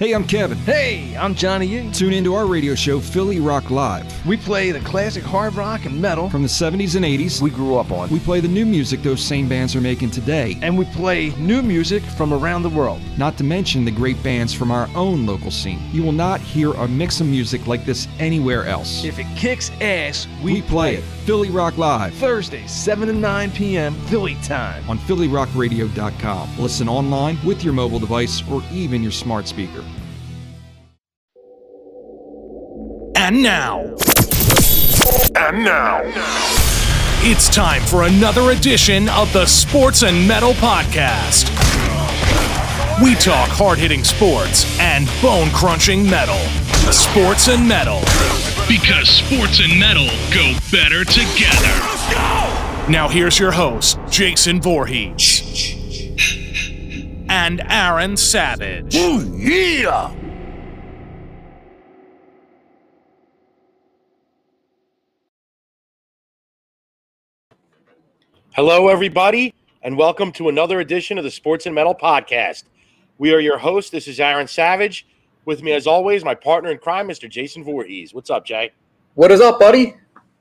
Hey, I'm Kevin. Hey, I'm Johnny Yee. Tune into our radio show, Philly Rock Live. We play the classic hard rock and metal From the 70s and 80s, we grew up on. we play the new music those same bands are making today. and we play new music from around the world. Not to mention the great bands from our own local scene. You will not hear a mix of music like this anywhere else. If it kicks ass, we, we play it. Philly Rock Live Thursday, 7 to 9 p.m. Philly time. on PhillyRockRadio.com. Listen online with your mobile device or even your smart speaker. And now, And now, it's time for another edition of the Sports and Metal Podcast. We talk hard hitting sports and bone crunching metal. Sports and Metal. Because sports and metal go better together. Now, here's your host, Jason Voorhees. And Aaron Savage. yeah. Hello, everybody, and welcome to another edition of the Sports and Metal Podcast. We are your hosts. This is Aaron Savage. With me, as always, my partner in crime, Mr. Jason Voorhees. What's up, Jay? What is up, buddy?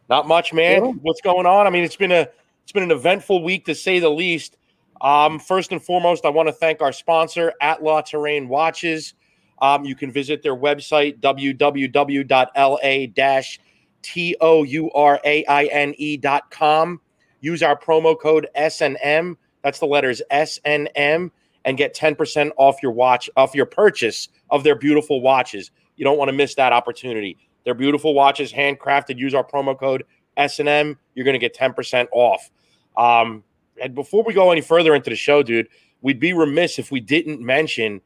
Not much, man. Yeah. What's going on? I mean, it's been a it's been an eventful week to say the least. Um, first and foremost, I want to thank our sponsor, At La Touraine Watches. Um, you can visit their website www.la-touraine.com. Use our promo code SNM. That's the letters SNM, and get ten percent off your watch off your purchase of their beautiful watches. You don't want to miss that opportunity. They're beautiful watches, handcrafted. Use our promo code SNM. You're going to get 10% off. Um, and before we go any further into the show, dude, we'd be remiss if we didn't mention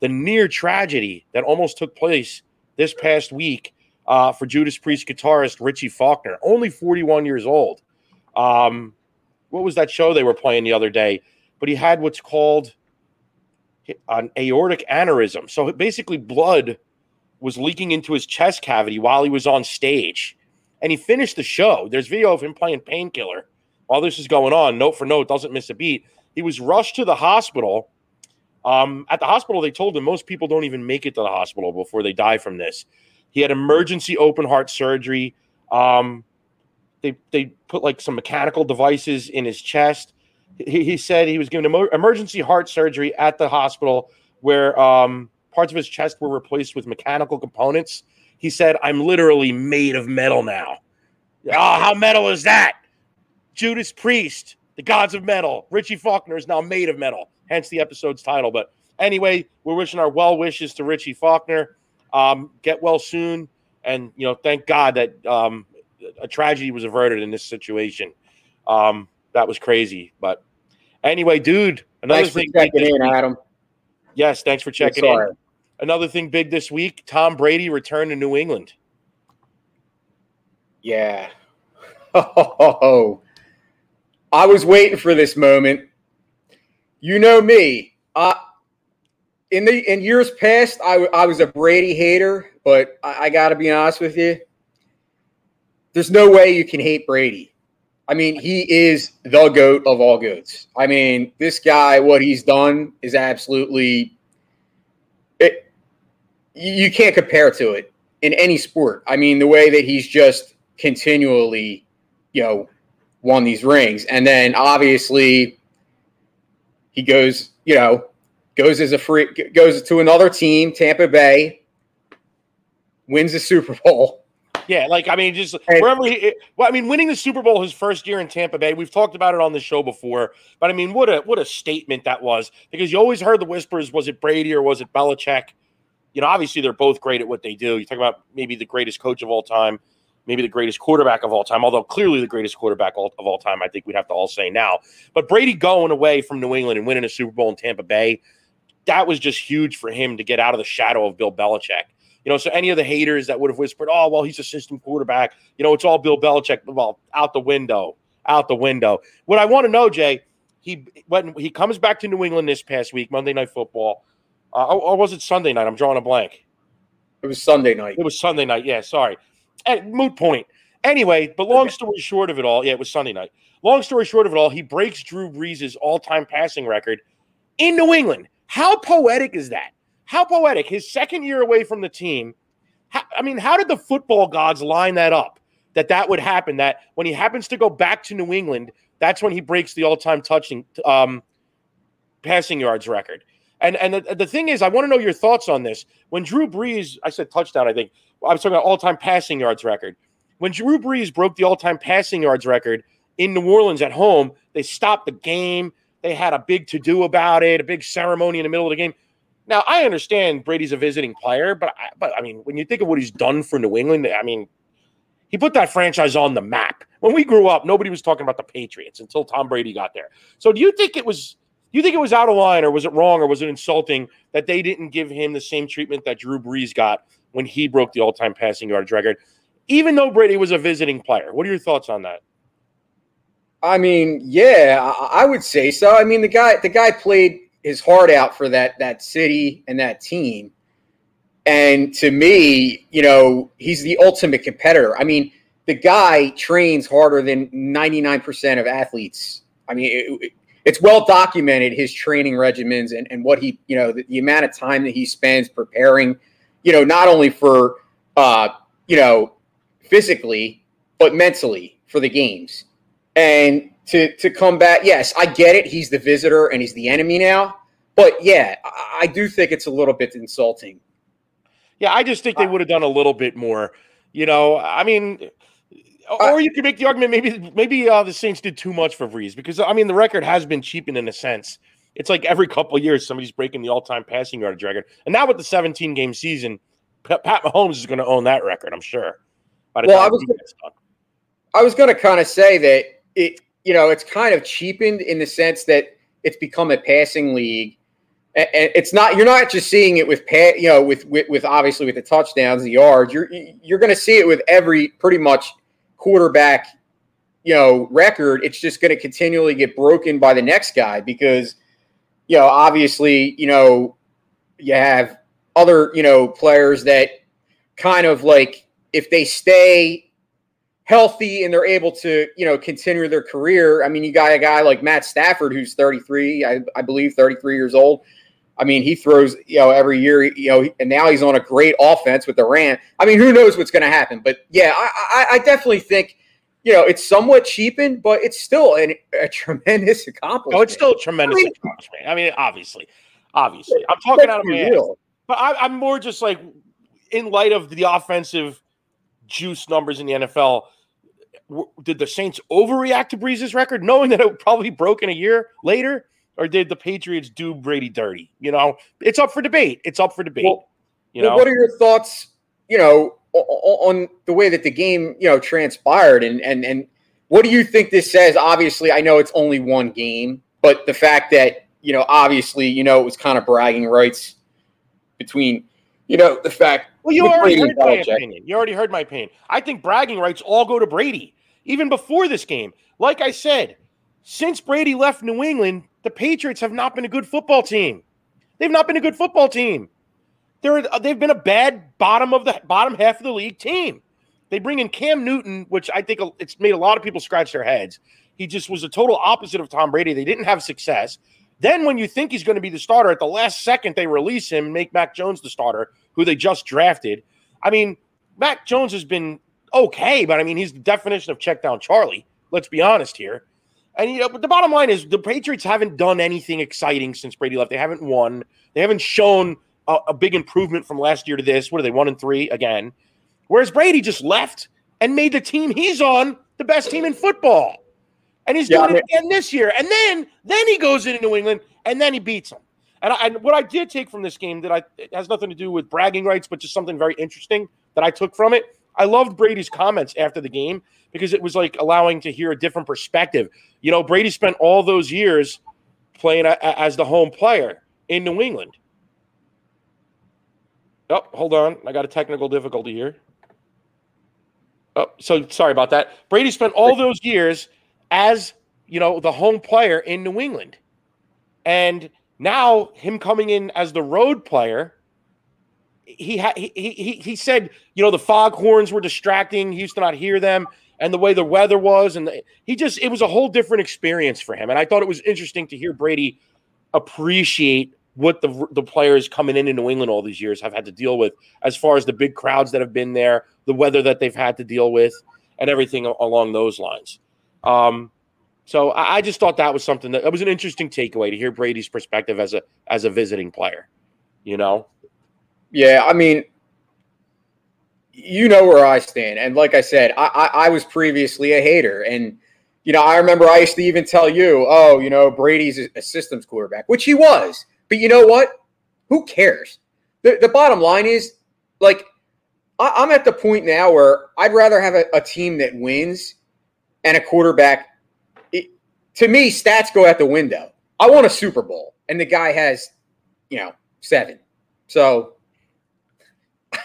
the near tragedy that almost took place this past week uh, for Judas Priest guitarist Richie Faulkner, only 41 years old. Um, what was that show they were playing the other day? But he had what's called an aortic aneurysm. So basically, blood was leaking into his chest cavity while he was on stage. And he finished the show. There's video of him playing painkiller while this is going on, note for note, doesn't miss a beat. He was rushed to the hospital. Um, at the hospital, they told him most people don't even make it to the hospital before they die from this. He had emergency open heart surgery. Um, they they put like some mechanical devices in his chest. He, he said he was given emo- emergency heart surgery at the hospital where um, parts of his chest were replaced with mechanical components. He said, "I'm literally made of metal now." Oh, how metal is that? Judas Priest, the gods of metal. Richie Faulkner is now made of metal, hence the episode's title. But anyway, we're wishing our well wishes to Richie Faulkner. Um, get well soon, and you know, thank God that um, a tragedy was averted in this situation. Um, that was crazy, but anyway, dude. Another Thanks for thing. checking in, Adam. Yes, thanks for checking in. Another thing big this week: Tom Brady returned to New England. Yeah. Oh, I was waiting for this moment. You know me. Uh, in the in years past, I, I was a Brady hater, but I, I got to be honest with you. There's no way you can hate Brady. I mean, he is the goat of all goats. I mean, this guy, what he's done is absolutely. It, you can't compare to it in any sport. I mean, the way that he's just continually, you know, won these rings. And then obviously he goes, you know, goes as a free goes to another team, Tampa Bay, wins the Super Bowl. Yeah, like I mean, just And- wherever he. Well, I mean, winning the Super Bowl his first year in Tampa Bay. We've talked about it on the show before, but I mean, what a what a statement that was. Because you always heard the whispers: was it Brady or was it Belichick? You know, obviously they're both great at what they do. You talk about maybe the greatest coach of all time, maybe the greatest quarterback of all time. Although clearly the greatest quarterback of all time, I think we'd have to all say now. But Brady going away from New England and winning a Super Bowl in Tampa Bay, that was just huge for him to get out of the shadow of Bill Belichick. You know, so any of the haters that would have whispered, "Oh, well, he's a system quarterback," you know, it's all Bill Belichick. Well, out the window, out the window. What I want to know, Jay, he when he comes back to New England this past week, Monday Night Football, uh, or, or was it Sunday night? I'm drawing a blank. It was Sunday night. It was Sunday night. Yeah, sorry. Eh, moot point. Anyway, but long story short of it all, yeah, it was Sunday night. Long story short of it all, he breaks Drew Brees' all-time passing record in New England. How poetic is that? How poetic. His second year away from the team. How, I mean, how did the football gods line that up? That that would happen. That when he happens to go back to New England, that's when he breaks the all-time touching um, passing yards record. And and the, the thing is, I want to know your thoughts on this. When Drew Brees, I said touchdown, I think I was talking about all-time passing yards record. When Drew Brees broke the all-time passing yards record in New Orleans at home, they stopped the game. They had a big to-do about it, a big ceremony in the middle of the game. Now I understand Brady's a visiting player, but I, but I mean, when you think of what he's done for New England, I mean, he put that franchise on the map. When we grew up, nobody was talking about the Patriots until Tom Brady got there. So do you think it was you think it was out of line or was it wrong or was it insulting that they didn't give him the same treatment that Drew Brees got when he broke the all-time passing yards record, even though Brady was a visiting player? What are your thoughts on that? I mean, yeah, I, I would say so. I mean, the guy the guy played his heart out for that that city and that team. And to me, you know, he's the ultimate competitor. I mean, the guy trains harder than 99% of athletes. I mean, it, it's well documented his training regimens and, and what he, you know, the, the, amount of time that he spends preparing, you know, not only for, uh, you know, physically, but mentally for the games. And to, to come back, yes, I get it. He's the visitor and he's the enemy now. But yeah, I, I do think it's a little bit insulting yeah, I just think they would have done a little bit more. You know, I mean, or you could make the argument maybe maybe uh, the Saints did too much for Brees because I mean the record has been cheapened in a sense. It's like every couple years somebody's breaking the all-time passing yardage record, and now with the 17 game season, Pat Mahomes is going to own that record, I'm sure. well, I was, I was going to kind of say that it, you know, it's kind of cheapened in the sense that it's become a passing league. And it's not you're not just seeing it with you know with, with, with obviously with the touchdowns the yards. You're you're going to see it with every pretty much quarterback you know record. It's just going to continually get broken by the next guy because you know obviously you know you have other you know players that kind of like if they stay healthy and they're able to you know continue their career i mean you got a guy like matt stafford who's 33 i, I believe 33 years old I mean, he throws, you know, every year, you know, and now he's on a great offense with the Rams. I mean, who knows what's going to happen? But yeah, I, I, I, definitely think, you know, it's somewhat cheapened, but it's still an, a tremendous accomplishment. Oh, it's still a tremendous I mean, accomplishment. I mean, obviously, obviously, I'm talking out of my ass. But I, I'm more just like, in light of the offensive juice numbers in the NFL, did the Saints overreact to Brees's record, knowing that it would probably be broken a year later? or did the Patriots do Brady dirty? You know, it's up for debate. It's up for debate. Well, you know, well, what are your thoughts? You know, on the way that the game you know transpired, and and and what do you think this says? Obviously, I know it's only one game, but the fact that you know, obviously, you know, it was kind of bragging rights between, you know, the fact. Well, you already heard my opinion. You already heard my opinion. I think bragging rights all go to Brady, even before this game. Like I said, since Brady left New England, the Patriots have not been a good football team. They've not been a good football team. They're uh, they've been a bad bottom of the bottom half of the league team. They bring in Cam Newton, which I think it's made a lot of people scratch their heads. He just was a total opposite of Tom Brady. They didn't have success. Then when you think he's going to be the starter at the last second, they release him, make Mac Jones the starter, who they just drafted. I mean, Mac Jones has been okay, but I mean, he's the definition of check down Charlie. Let's be honest here. And you know, but the bottom line is the Patriots haven't done anything exciting since Brady left. They haven't won. They haven't shown a, a big improvement from last year to this. What are they? One and three again. Whereas Brady just left and made the team he's on the best team in football. And he's yeah, doing I mean, it again this year. And then then he goes into New England and then he beats them. And, I, and what I did take from this game that I has nothing to do with bragging rights, but just something very interesting that I took from it. I loved Brady's comments after the game because it was like allowing to hear a different perspective. You know, Brady spent all those years playing a, a, as the home player in New England. Oh, hold on. I got a technical difficulty here. Oh, so sorry about that. Brady spent all those years as, you know, the home player in New England. And now him coming in as the road player he, ha- he he he said, you know, the foghorns were distracting. He used to not hear them and the way the weather was, and the, he just it was a whole different experience for him. And I thought it was interesting to hear Brady appreciate what the the players coming in in New England all these years have had to deal with, as far as the big crowds that have been there, the weather that they've had to deal with, and everything along those lines. Um, so I, I just thought that was something that, that was an interesting takeaway to hear Brady's perspective as a as a visiting player. You know, Yeah, I mean, you know where I stand, and like I said, I, I, I was previously a hater, and you know I remember I used to even tell you, oh, you know Brady's a, systems quarterback, which he was, but you know what? Who cares? The the bottom line is, like, I, I'm at the point now where I'd rather have a, a team that wins and a quarterback. To me, stats go out the window. I want a Super Bowl, and the guy has, you know, seven. So,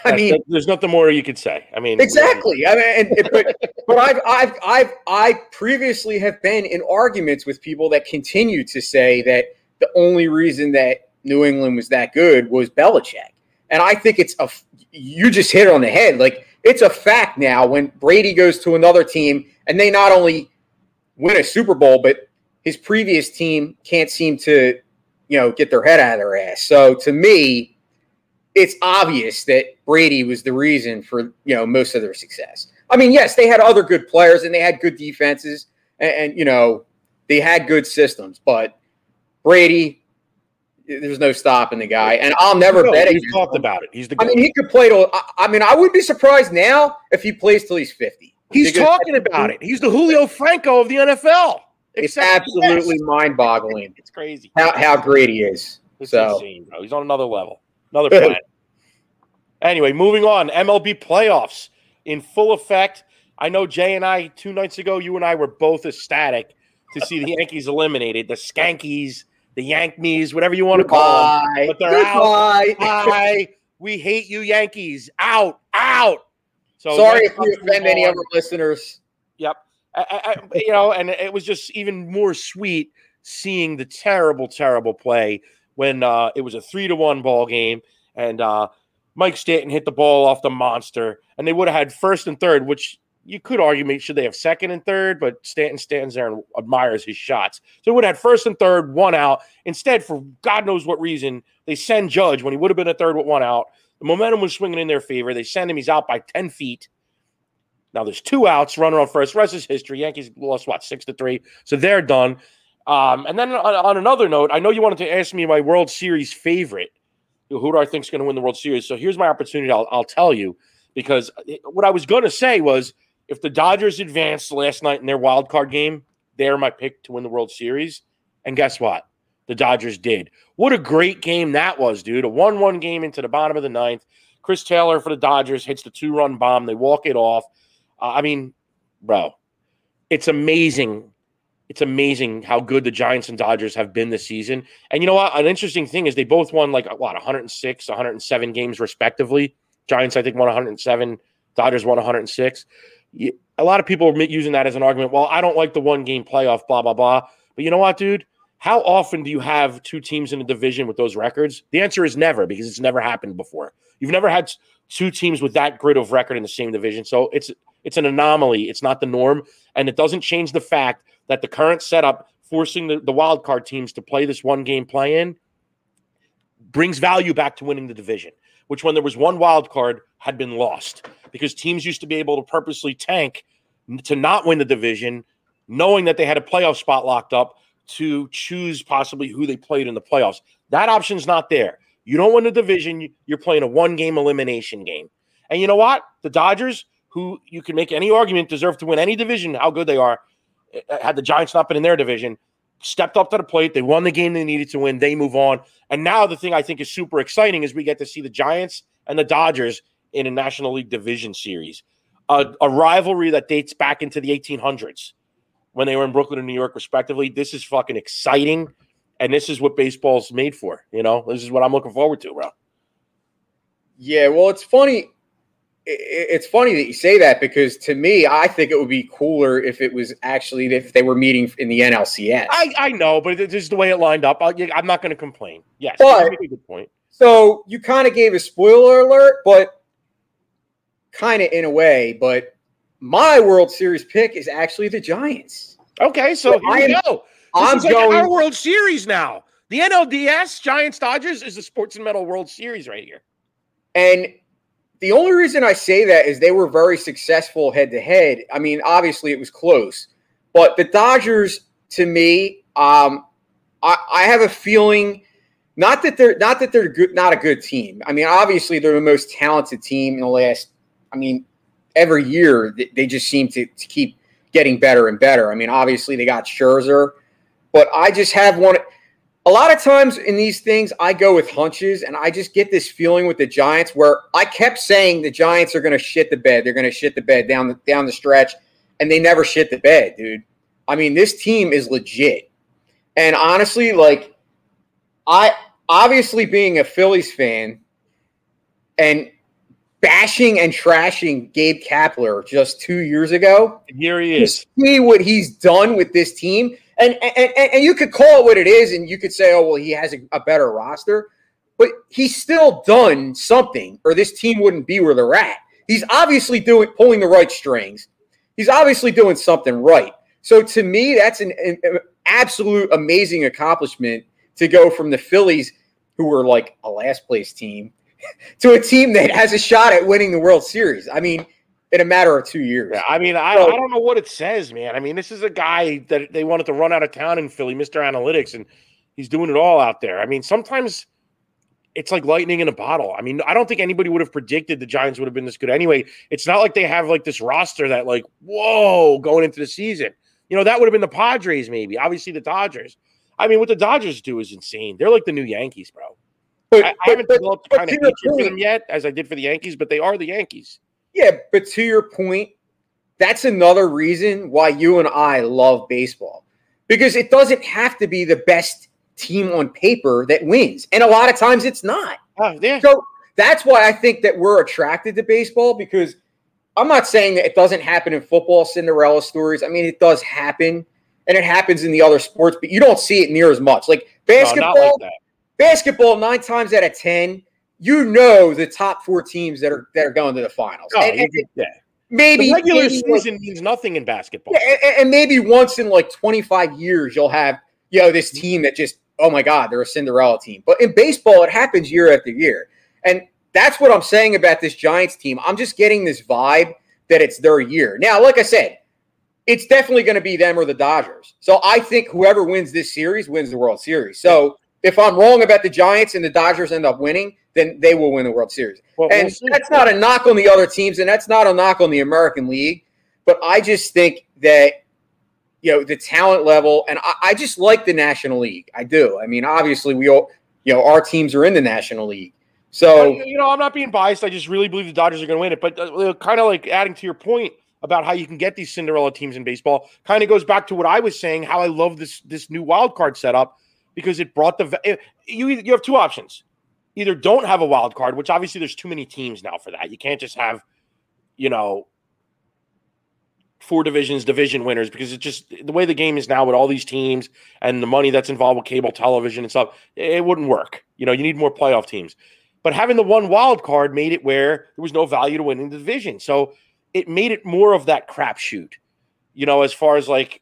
I mean, there's nothing more you could say. I mean, exactly. I mean, and, and- but but I've I've I've I previously have been in arguments with people that continue to say that the only reason that New England was that good was Belichick, and I think it's a you just hit it on the head. Like it's a fact now when Brady goes to another team and they not only win a Super Bowl, but his previous team can't seem to, you know, get their head out of their ass. So to me, it's obvious that Brady was the reason for you know most of their success. I mean, yes, they had other good players and they had good defenses, and, and you know they had good systems, but Brady, there's no stopping the guy, and I'll never No, bet against talked him. about it. He's the. I mean, he could play till. I, I mean, I would be surprised now if he plays till he's fifty. He's Because- talking about it. He's the Julio Franco of the NFL. It's Except for the absolutely best. mind-boggling It's crazy. how, how great he is. It's So insane, bro. He's on another level, another planet. anyway, moving on. MLB playoffs in full effect. I know Jay and I two nights ago, you and I were both ecstatic to see the Yankees eliminated. The Skankies, the Yankees, whatever you want to call them. goodbye. but they're out. Goodbye. Hi, we hate you, Yankees. Out, out. So Sorry if we country offend any of our listeners. Yep. I, I, you know, and it was just even more sweet seeing the terrible, terrible play when uh, it was a three to one ball game and uh, Mike Stanton hit the ball off the monster, and they would have had first and third, which you could argue maybe should they have second and third, but Stanton stands there and admires his shots. So it would have had first and third, one out. Instead, for God knows what reason, they send Judge when he would have been a third with one out. The momentum was swinging in their favor. They send him. He's out by 10 feet. Now there's two outs, runner on first. Rest is history. Yankees lost what six to three, so they're done. Um, and then on, on another note, I know you wanted to ask me my World Series favorite. Who do I think is going to win the World Series? So here's my opportunity. I'll, I'll tell you because what I was going to say was if the Dodgers advanced last night in their wild card game, they're my pick to win the World Series. And guess what? The Dodgers did. What a great game that was, dude. A 1 1 game into the bottom of the ninth. Chris Taylor for the Dodgers hits the two run bomb. They walk it off. Uh, I mean, bro, it's amazing. It's amazing how good the Giants and Dodgers have been this season. And you know what? An interesting thing is they both won like what 106, 107 games respectively. Giants, I think, won 107. Dodgers won 106. A lot of people are using that as an argument. Well, I don't like the one game playoff, blah blah blah. But you know what, dude? How often do you have two teams in a division with those records? The answer is never because it's never happened before. You've never had two teams with that grid of record in the same division. So it's it's an anomaly. It's not the norm, and it doesn't change the fact that the current setup forcing the, the wild card teams to play this one game play in brings value back to winning the division, which when there was one wild card had been lost because teams used to be able to purposely tank to not win the division, knowing that they had a playoff spot locked up to choose possibly who they played in the playoffs. That option's not there. You don't win the division, you- you're playing a one game elimination game. And you know what? The Dodgers, who you can make any argument deserve to win any division, how good they are, uh, had the Giants not been in their division, stepped up to the plate. They won the game they needed to win. They move on. And now the thing I think is super exciting is we get to see the Giants and the Dodgers in a National League Division series, a, a rivalry that dates back into the 1800s when they were in Brooklyn and New York, respectively. This is fucking exciting. And this is what baseball's made for. You know, this is what I'm looking forward to, bro. Yeah, well, it's funny. It's funny that you say that because to me, I think it would be cooler if it was actually if they were meeting in the NLCS. I, I know, but this is the way it lined up. I, I'm not going to complain. Yes, But- you make a good point. So you kind of gave a spoiler alert, but kind of in a way. But my World Series pick is actually the Giants. Okay, so Well, here I am- go. This I'm is like going. our World Series now. The NLDS Giants Dodgers is the Sports and Metal World Series right here. And the only reason I say that is they were very successful head to head. I mean, obviously it was close, but the Dodgers, to me, um, I, I have a feeling not that they're not that they're good, not a good team. I mean, obviously they're the most talented team in the last. I mean, every year they, just seem to, to keep getting better and better. I mean, obviously they got Scherzer, but I just have one. A lot of times in these things, I go with hunches, and I just get this feeling with the Giants where I kept saying the Giants are going to shit the bed. They're going to shit the bed down the down the stretch, and they never shit the bed, dude. I mean, this team is legit, and honestly, like I obviously being a Phillies fan and bashing and trashing Gabe Kapler just two years ago. And here he is. see what he's done with this team, and and, and and you could call it what it is, and you could say, oh well, he has a, a better roster, but he's still done something, or this team wouldn't be where they're at. He's obviously doing pulling the right strings. He's obviously doing something right. So to me, that's an, an absolute amazing accomplishment to go from the Phillies, who were like a last place team, to a team that has a shot at winning the World Series. I mean, in a matter of two years. Yeah, I mean, I, So- I don't know what it says, man. I mean, this is a guy that they wanted to run out of town in Philly, Mr. Analytics, and he's doing it all out there. I mean, sometimes it's like lightning in a bottle. I mean, I don't think anybody would have predicted the Giants would have been this good anyway. It's not like they have like this roster that, like, whoa, going into the season. You know, that would have been the Padres, maybe. Obviously, the Dodgers. I mean, what the Dodgers do is insane. They're like the new Yankees, bro. But, I, I haven't but- developed the kind of hatred for them yet as I did for the Yankees, but they are the Yankees. Yeah, but to your point, that's another reason why you and I love baseball because it doesn't have to be the best team on paper that wins. And a lot of times it's not. Oh, yeah. So that's why I think that we're attracted to baseball because I'm not saying that it doesn't happen in football, Cinderella stories. I mean, it does happen and it happens in the other sports, but you don't see it near as much. Like No, basketball, not like that. Basketball, nine times out of 10, you know the top four teams that are that are going to the finals. Oh, And- and yeah. maybe The regular maybe, like, season means nothing in basketball. yeah, and, and maybe once in like 25 years, you'll have, you know, this mm-hmm. team that just, oh my God, they're a Cinderella team. But in baseball, it happens year after year. And that's what I'm saying about this Giants team. I'm just getting this vibe that it's their year. Now, like I said, it's definitely going to be them or the Dodgers. So I think whoever wins this series wins the World Series. So if I'm wrong about the Giants and the Dodgers end up winning, then they will win the World Series. Well, we'll And that's not a knock on the other teams, and that's not a knock on the American League. But I just think that you know the talent level, and I, I just like the National League. I do. I mean, obviously, we all you know our teams are in the National League, so you know, I'm not being biased. I just really believe the Dodgers are going to win it. But uh, kind of like adding to your point about how you can get these Cinderella teams in baseball, kind of goes back to what I was saying. How I love this this new wild card setup because it brought the va- eh, you you have two options. Either don't have a wild card, which obviously there's too many teams now for that. You can't just have, you know, four divisions, division winners, because it's just the way the game is now with all these teams and the money that's involved with cable television and stuff. It wouldn't work. You know, you need more playoff teams. But having the one wild card made it where there was no value to winning the division. So it made it more of that crapshoot, you know, as far as like,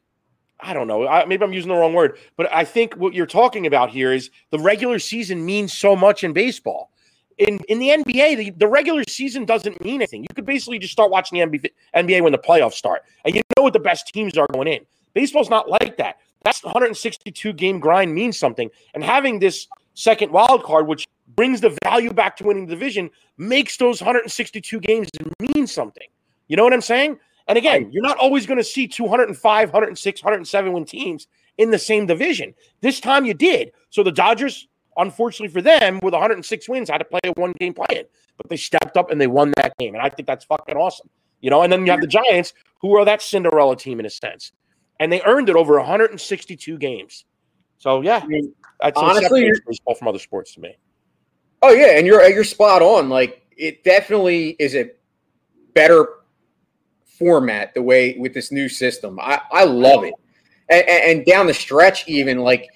I don't know, I, maybe I'm using the wrong word, but I think what you're talking about here is the regular season means so much in baseball. In, in the NBA, the, the regular season doesn't mean anything. You could basically just start watching the NBA, NBA when the playoffs start, and you know what the best teams are going in. Baseball's not like that. That's 162 game grind means something, and having this second wild card, which brings the value back to winning the division, makes those 162 games mean something. You know what I'm saying? And again, you're not always going to see 205, 106, 107 win teams in the same division. This time you did. So the Dodgers, unfortunately for them, with 106 wins, had to play a one game play it. But they stepped up and they won that game. And I think that's fucking awesome. You know, and then you have the Giants, who are that Cinderella team in a sense. And they earned it over 162 games. So yeah, I mean, that's honestly, baseball from other sports to me. oh yeah, and you're you're spot on. Like it definitely is a better format the way with this new system. I I love it, and, and, down the stretch, even like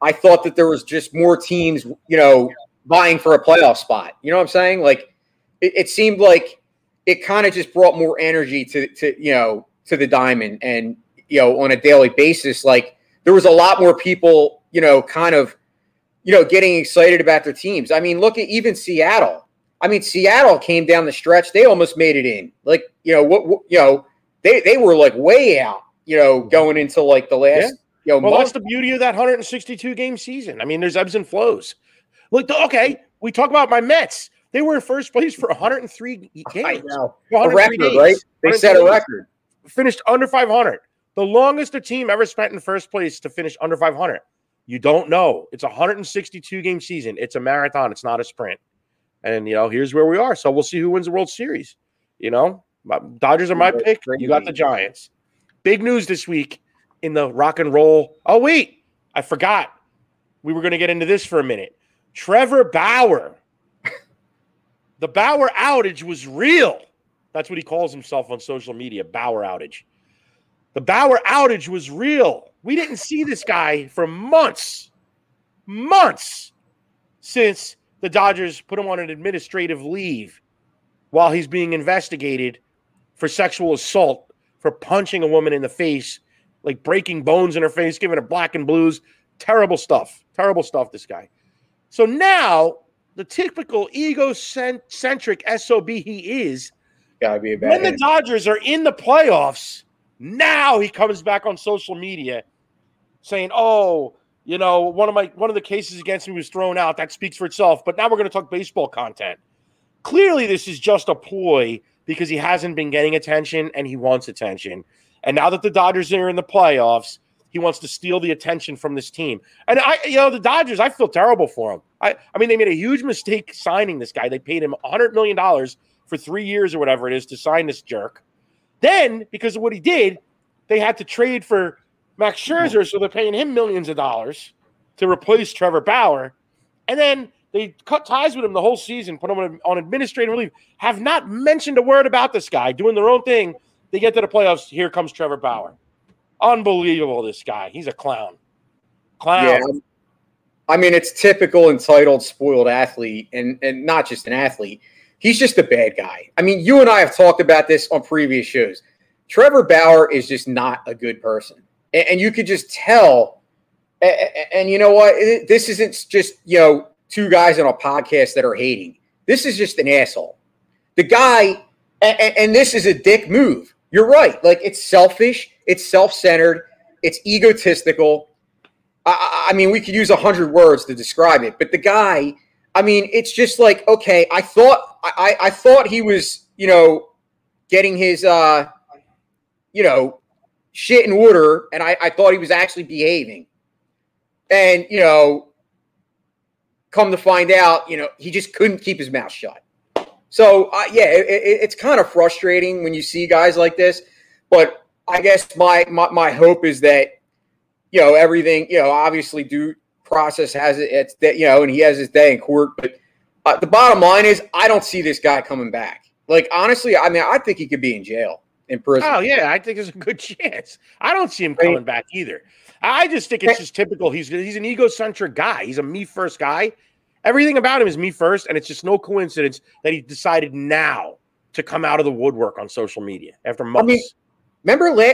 I thought that there was just more teams, you know, vying for a playoff spot. You know what I'm saying? Like it, it seemed like it kind of just brought more energy to to you know to the diamond, and you know on a daily basis, like there was a lot more people, you know, kind of you know, getting excited about their teams. I mean, look at even Seattle. I mean, Seattle came down the stretch; they almost made it in. Like, you know, what, what you know, they they were like way out. You know, mm-hmm. going into like the last. Yeah. You know, Well, month. that's the beauty of that 162 game season. I mean, there's ebbs and flows. Look, okay, we talk about my Mets. They were in first place for 103 I games. A record, days. right? They set a 103 days. record. Finished under 500. The longest a team ever spent in first place to finish under 500. You don't know. It's a 162 game season. It's a marathon. It's not a sprint. And you know, here's where we are. So we'll see who wins the World Series. You know, My- Dodgers are my pick. You got the. Giants. Big news this week in the rock and roll. Oh wait, I forgot. We were going to get into this for a minute. Trevor Bauer. the Bauer outage was real. That's what he calls himself on social media, Bauer outage. The Bauer outage was real. We didn't see this guy for months, months since the Dodgers put him on an administrative leave while he's being investigated for sexual assault, for punching a woman in the face, like breaking bones in her face, giving her black and blues. Terrible stuff. Terrible stuff, this guy. So now, the typical egocentric SOB he is, Gotta be a bad when the. Dodgers are in the playoffs, now he comes back on social media saying, "Oh, you know, one of my one of the cases against me was thrown out. That speaks for itself." But now we're going to talk baseball content. Clearly, this is just a ploy because he hasn't been getting attention and he wants attention. And now that the Dodgers are in the playoffs, he wants to steal the attention from this team. And I, you know, the Dodgers, I feel terrible for him. I, I mean, they made a huge mistake signing this guy. They paid him $100 million for three years or whatever it is to sign this jerk. Then, because of what he did, they had to trade for Max Scherzer, so they're paying him millions of dollars to replace Trevor Bauer. And then they cut ties with him the whole season, put him on, administrative leave, have not mentioned a word about this guy, doing their own thing. They get to the playoffs. Here comes Trevor Bauer. Unbelievable, this guy. He's a clown. Clown. Yeah. Um, I mean, it's typical entitled, spoiled athlete, and and not just an athlete. He's just a bad guy. I mean, you and I have talked about this on previous shows. Trevor Bauer is just not a good person, and, and you could just tell. a- a- And, you know what? This isn't just you know two guys on a podcast that are hating. This is just an asshole. The guy, and, and this is a dick move. You're right. Like it's selfish. It's self-centered. It's egotistical. I- I, mean, we could use a hundred words to describe it, but the guy, I mean, it's just like, okay, I thought, I I thought he was, you know, getting his, uh, you know, shit in order, and I, I thought he was actually behaving, and you know, come to find out, you know, he just couldn't keep his mouth shut. So uh, yeah, it, it, it's kind of frustrating when you see guys like this, but I guess my, my my hope is that you know everything you know obviously due process has it it's that you know and he has his day in court but uh, the bottom line is i don't see this guy coming back. Like honestly i mean i think he could be in jail in prison Oh yeah, I think there's a good chance. I don't see him coming back either. I just think it's just typical. He's he's an egocentric guy. He's a me first guy. Everything about him is me first, and it's just no coincidence that he decided now to come out of the woodwork on social media after months. mean, remember la-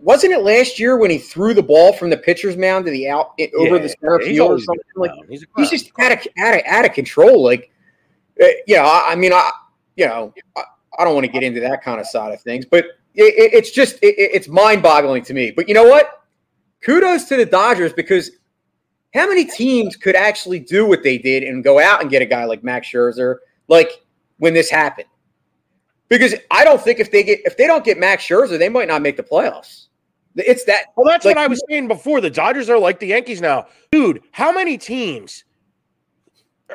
wasn't it last year when he threw the ball from the pitcher's mound to the out it, over Yeah, the center field or something like. He's, he's just out of, out of, out of control. Like, uh, you know, I, I mean, I, you know, I, I don't want to get into that kind of side of things, but it, it, it's just, it, it- it's mind boggling to me. But you know what? Kudos to the Dodgers because how many teams could actually do what they did and go out and get a guy like Max Scherzer, like when this happened? Because I don't think if they get, if they don't get Max Scherzer, they might not make the playoffs. It's that Well, that's Like- what I was saying before. The Dodgers are like the Yankees now. Dude, how many teams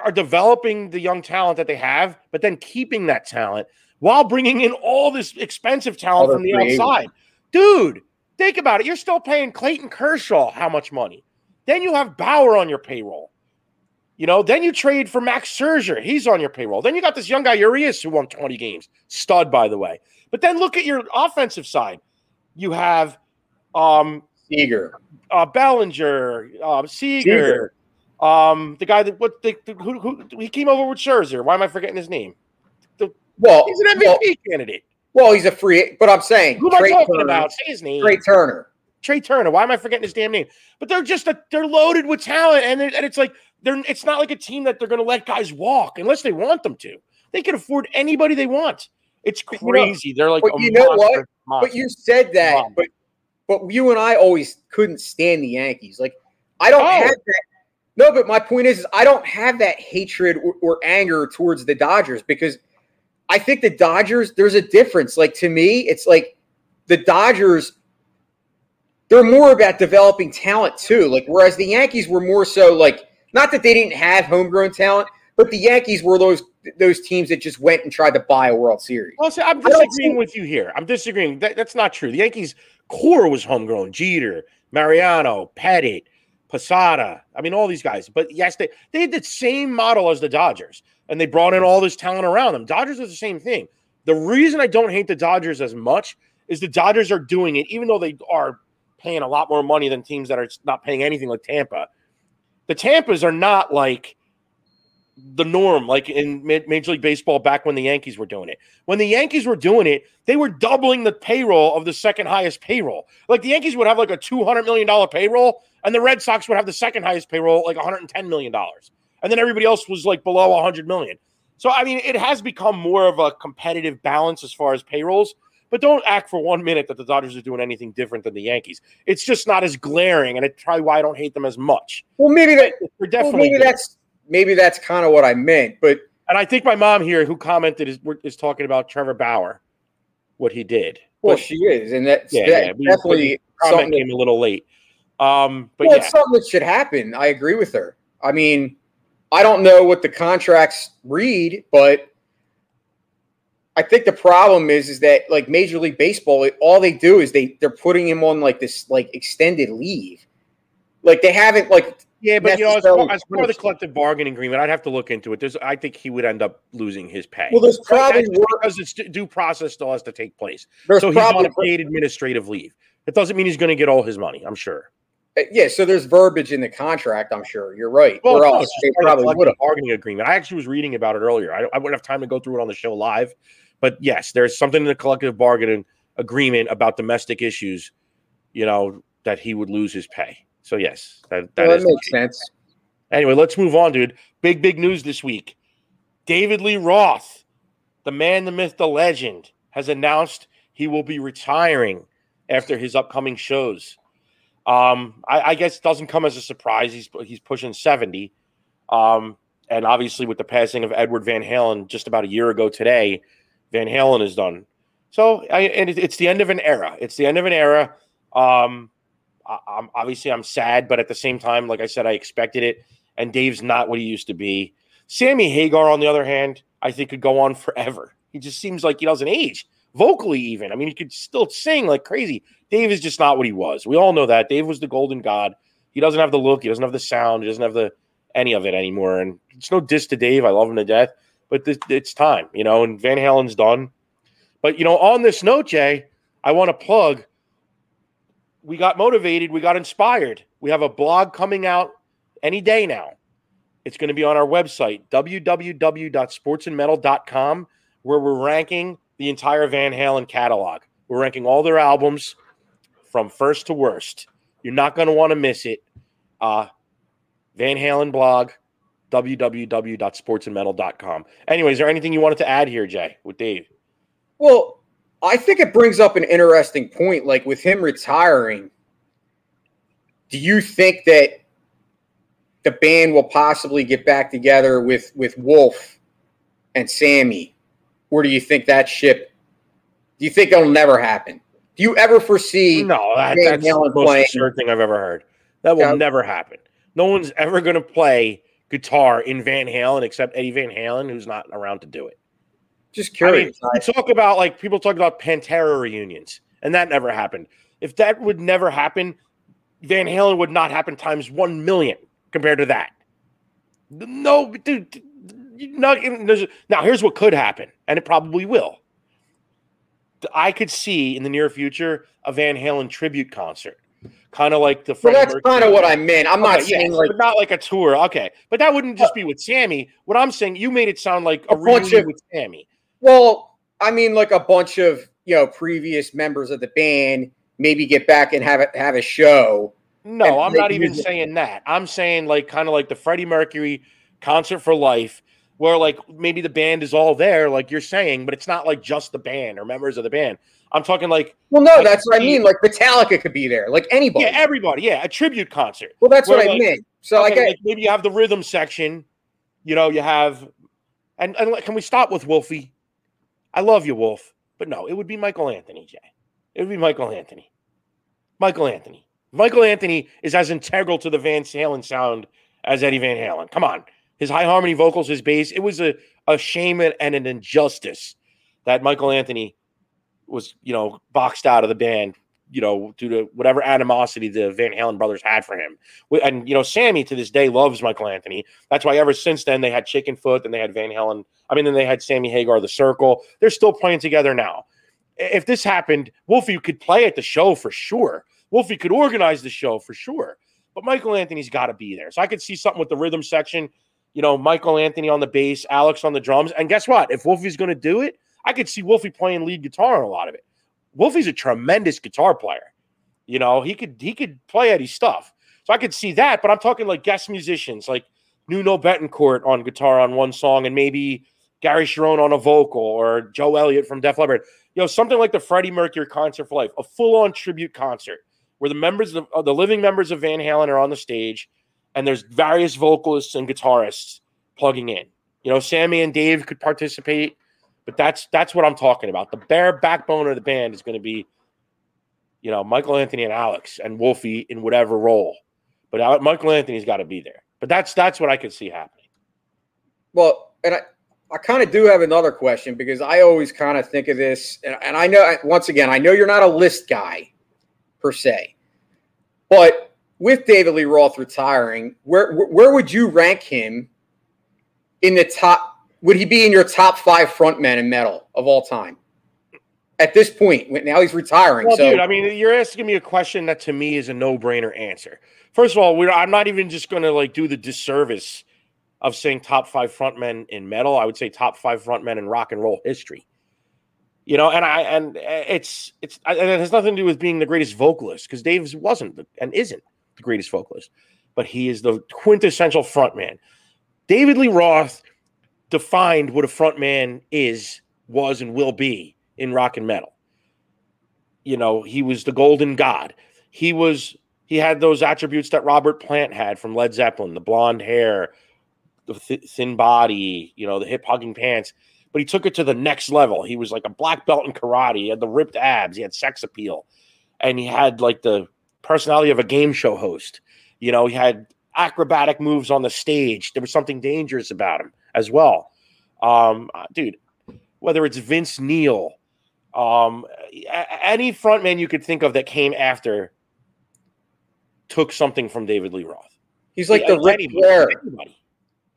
are developing the young talent that they have, but then keeping that talent while bringing in all this expensive talent from the outside? Dude, think about it. You're still paying Clayton Kershaw how much money? Then you have Bauer on your payroll. You know, then you trade for Max Scherzer. He's on your payroll. Then you got this young guy, Urias, who won 20 games. Stud, by the way. But then look at your offensive side. You have um, Seager. uh, Bellinger, uh, Seager, um, the guy that what the, the- who, who he came over with Scherzer. Why am I forgetting his name? Well, He's an well, MVP candidate. well, he's a free, but I'm saying Who am I talking Turner- about? Say his name. Trea Turner. Trea Turner. Why am I forgetting his damn name? But they're just a, they're loaded with talent, and, and it's like they're it's not like a team that they're going to let guys walk unless they want them to. They can afford anybody they want. It's But you know- crazy. they're like, but you know what? monster, But you said that, but but you and I always couldn't stand the Yankees. Like I don't Oh. have that. No, but my point is, is I don't have that hatred or, or anger towards the Dodgers because I think the Dodgers. There's a difference. Like to me, it's like the Dodgers. They're more about developing talent too. Like whereas the Yankees were more so like not that they didn't have homegrown talent, but the Yankees were those those teams that just went and tried to buy a World Series. Well, see, I'm disagreeing with you here. I'm disagreeing. That, that's not true. The Yankees' core was homegrown. Jeter, Mariano, Pettitte, Posada. I mean, all these guys. But yes, they, they had the same model as the Dodgers, and they brought in all this talent around them. Dodgers are the same thing. The reason I don't hate the Dodgers as much is the Dodgers are doing it, even though they are paying a lot more money than teams that are not paying anything like Tampa. The Tampas are not like the norm, like in Major League Baseball back when the Yankees were doing it. When the Yankees were doing it, they were doubling the payroll of the second highest payroll. Like the Yankees would have like a $200 million payroll, and the Red Sox would have the second highest payroll, like $110 million. And then everybody else was like below 100 million. So, I mean, it has become more of a competitive balance as far as payrolls. But don't act for one minute that the Dodgers are doing anything different than the Yankees. It's just not as glaring, and it's probably why I don't hate them as much. Well, maybe that. They're Well, definitely maybe that's maybe that's kind of what I meant. But And I think my mom here, who commented, is is talking about Trevor Bauer, what he did. well, But- she is, and that's Yeah, that yeah, definitely comment came a little late. Um, but well, yeah, it's something that should happen. I agree with her. I mean, I don't know what the contracts read, but I think the problem is is that like Major League Baseball, all they do is they they're putting him on like this like extended leave. Like they haven't like yeah, but you know, as part, as part of the collective bargaining agreement, I'd have to look into it. There's, I think he would end up losing his pay. well, there's probably work, because it's due process still has to take place. there's So he's on a paid administrative leave. It doesn't mean he's going to get all his money. I'm sure. Uh, yeah. So there's verbiage in the contract. I'm sure you're right. Well, or else they part of the probably would have. bargaining agreement. I actually was reading about it earlier. I, I wouldn't have time to go through it on the show live, but yes, there's something in the collective bargaining agreement about domestic issues. You know that he would lose his pay. So yes, that that Well, that makes sense. Anyway, let's move on, dude. Big, big news this week. David Lee Roth, the man, the myth, the legend, has announced he will be retiring after his upcoming shows. Um, I, I guess it doesn't come as a surprise. He's he's pushing 70. Um, and obviously with the passing of Edward Van Halen just about a year ago today, Van Halen is done. So I, and it, it's the end of an era. It's the end of an era. Um, I, I'm obviously I'm sad, but at the same time, like I said, I expected it. And Dave's not what he used to be. Sammy Hagar, on the other hand, I think could go on forever. He just seems like he doesn't age vocally, even. I mean, he could still sing like crazy. Dave is just not what he was. We all know that. Dave was the golden god. He doesn't have the look. He doesn't have the sound. He doesn't have the any of it anymore. And it's no diss to Dave. I love him to death. But it's time, you know. And Van Halen's done. But you know, on this note, Jay, I want to plug. We got motivated. We got inspired. We have a blog coming out any day now. It's going to be on our website, www.sportsandmetal.com, where we're ranking the entire Van Halen catalog. We're ranking all their albums from first to worst. You're not going to want to miss it. Uh, Van Halen blog, www.sportsandmetal.com. Anyway, is there anything you wanted to add here, Jay, with Dave? Well, I think it brings up an interesting point. Like with him retiring, do you think that the band will possibly get back together with with Wolf and Sammy, or do you think that ship? Do you think it'll never happen? Do you ever foresee? No, that, that's the Halen most playing- absurd thing I've ever heard. That will Yeah. never happen. No one's ever going to play guitar in Van Halen except Eddie Van Halen, who's not around to do it. Just I mean, curious. we talk about like people talk about Pantera reunions, and that never happened. If that would never happen, Van Halen would not happen times one million compared to that. No, dude. Not, now, here's what could happen, and it probably will. I could see in the near future a Van Halen tribute concert, kind of like the. well, that's kind of what I meant. I'm not Okay, yeah, saying like but not like a tour. Okay, but that wouldn't just be with Sammy. What I'm saying, you made it sound like a, A bunch of- with Sammy. Well, I mean, like a bunch of you know previous members of the band maybe get back and have a, have a show No, I'm not even saying that. I'm saying like kind of like the Freddie Mercury concert for life, where like maybe the band is all there, like you're saying, but it's not like just the band or members of the band. I'm talking like Well, no, I that's what I mean. Like Metallica could be there, like anybody. yeah, everybody, yeah, a tribute concert. well, that's what Where, I like- meant. So I get like maybe you have the rhythm section, you know, you have, and and like, can we stop with Wolfie? I love you, Wolf, but no, it would be Michael Anthony, Jay. It would be Michael Anthony. Michael Anthony. Michael Anthony is as integral to the Van Halen sound as Eddie Van Halen. Come on, his high harmony vocals, his bass. It was a a shame and an injustice that Michael Anthony was, you know, boxed out of the band, you know, due to whatever animosity the Van Halen brothers had for him. And you know, Sammy to this day loves Michael Anthony. That's why ever since then they had Chickenfoot and they had Van Halen. I mean, then they had Sammy Hagar, the Circle. They're still playing together now. If this happened, Wolfie could play at the show for sure. Wolfie could organize the show for sure. But Michael Anthony's got to be there. So I could see something with the rhythm section. You know, Michael Anthony on the bass, Alex on the drums. And guess what? If Wolfie's going to do it, I could see Wolfie playing lead guitar on a lot of it. Wolfie's a tremendous guitar player. You know, he could he could play Eddie's stuff. So I could see that, but I'm talking like guest musicians, like Nuno Bettencourt on guitar on one song, and maybe Gary Cherone on a vocal, or Joe Elliott from Def Leppard. You know, something like the Freddie Mercury Concert for Life, a full-on tribute concert where the members of uh, the living members of Van Halen are on the stage, and there's various vocalists and guitarists plugging in. You know, Sammy and Dave could participate, but that's that's what I'm talking about. The bare backbone of the band is going to be you know, Michael Anthony and Alex and Wolfie in whatever role. But Michael Anthony's got to be there. But that's that's what I could see happening. well, and I, I kind of do have another question because I always kind of think of this, and, and I know once again, I know you're not a list guy per se, but with David Lee Roth retiring, where where- would you rank him in the top? Would he be in your top five frontmen in metal of all time? At this point, now he's retiring. Well, so dude, I mean, you're asking me a question that to me is a no-brainer answer. First of all, we're, I'm not even just going to like do the disservice of saying top five frontmen in metal. I would say top five frontmen in rock and roll history. You know, and I and uh, it's it's and it has nothing to do with being the greatest vocalist because Dave wasn't and isn't the greatest vocalist, but he is the quintessential frontman. David Lee Roth defined what a frontman is, was, and will be in rock and metal. You know, he was the golden god. He was he had those attributes that Robert Plant had from Led Zeppelin, the blonde hair, the th- thin body, you know, the hip hugging pants. But he took it to the next level. He was like a black belt in karate. He had the ripped abs. He had sex appeal, and he had like the personality of a game show host. You know, he had acrobatic moves on the stage. There was something dangerous about him as well. Um, uh, dude, whether it's Vince Neil, um, any frontman you could think of that came after took something from David Lee Roth. he's like the Yeah, Ric anybody, Flair. anybody.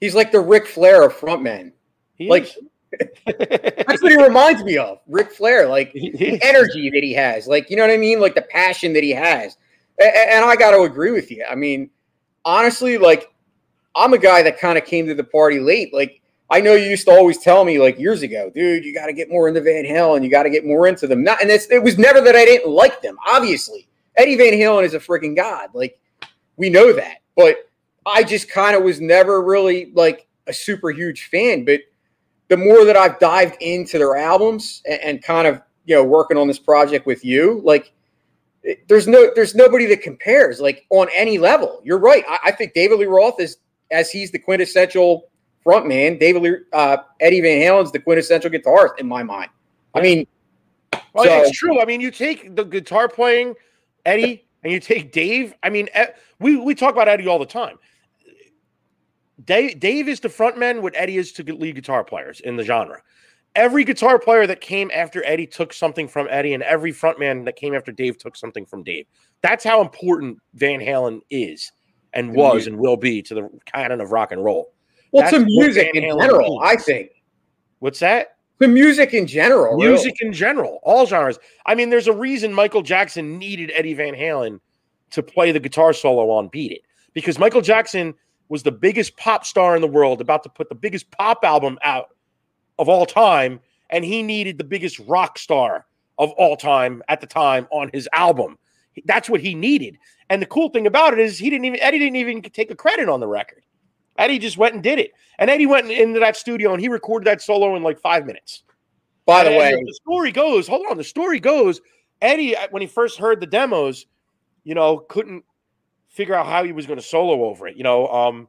He's like the Ric Flair of frontmen. Like. That's what he reminds me of, Ric Flair. Like the energy that he has, like you know what I mean, like the passion that he has. And I got to agree with you. I mean, honestly, like I'm a guy that kind of came to the party late. Like I know you used to always tell me like years ago, dude, you got to get more into Van Halen. You got to get more into them. Not, and it was never that I didn't like them. Obviously, Eddie Van Halen is a freaking god. Like we know that, but I just kind of was never really like a super huge fan. But the more that I've dived into their albums and, and kind of you know working on this project with you, like there's no there's nobody that compares like on any level. You're right. I, I think David Lee Roth is as he's the quintessential frontman. David Lee uh, Eddie Van Halen's the quintessential guitarist in my mind. I mean, Well, So- it's true. I mean, you take the guitar playing Eddie and you take Dave. I mean, we we talk about Eddie all the time. Dave, Dave is the frontman what Eddie is to lead guitar players in the genre. Every guitar player that came after Eddie took something from Eddie, and every frontman that came after Dave took something from Dave. That's how important Van Halen is and was and will be to the canon of rock and roll. well, That's to music in Halen general, means. I think What's that? the music in general, really. music in general, all genres. I mean, there's a reason Michael Jackson needed Eddie Van Halen to play the guitar solo on Beat It because Michael Jackson was the biggest pop star in the world, about to put the biggest pop album out of all time, and he needed the biggest rock star of all time at the time on his album. That's what he needed. And the cool thing about it is he didn't even Eddie didn't even take a credit on the record. Eddie just went and did it. And Eddie went into that studio and he recorded that solo in like five minutes. By the And way, the story goes, hold on, the story goes, Eddie, uh, when he first heard the demos, you know, couldn't figure out how he was going to solo over it. You know, um,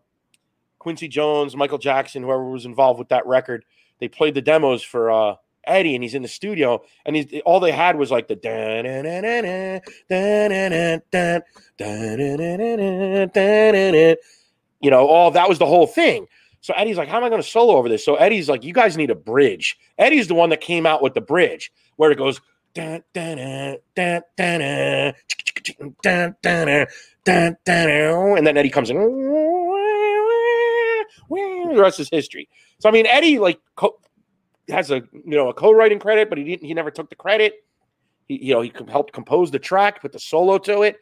Quincy Jones, Michael Jackson, whoever was involved with that record, they played the demos for uh, Eddie, and he's in the studio, and he's all they had was like the you know, all that was the whole thing. So Eddie's like, how am I going to solo over this? So Eddie's like, you guys need a bridge. Eddie's the one that came out with the bridge where it goes and then Eddie comes in. The rest is history. So I mean, Eddie like co- has a you know a co-writing credit, but he didn't. He never took the credit. He you know he helped compose the track, put the solo to it.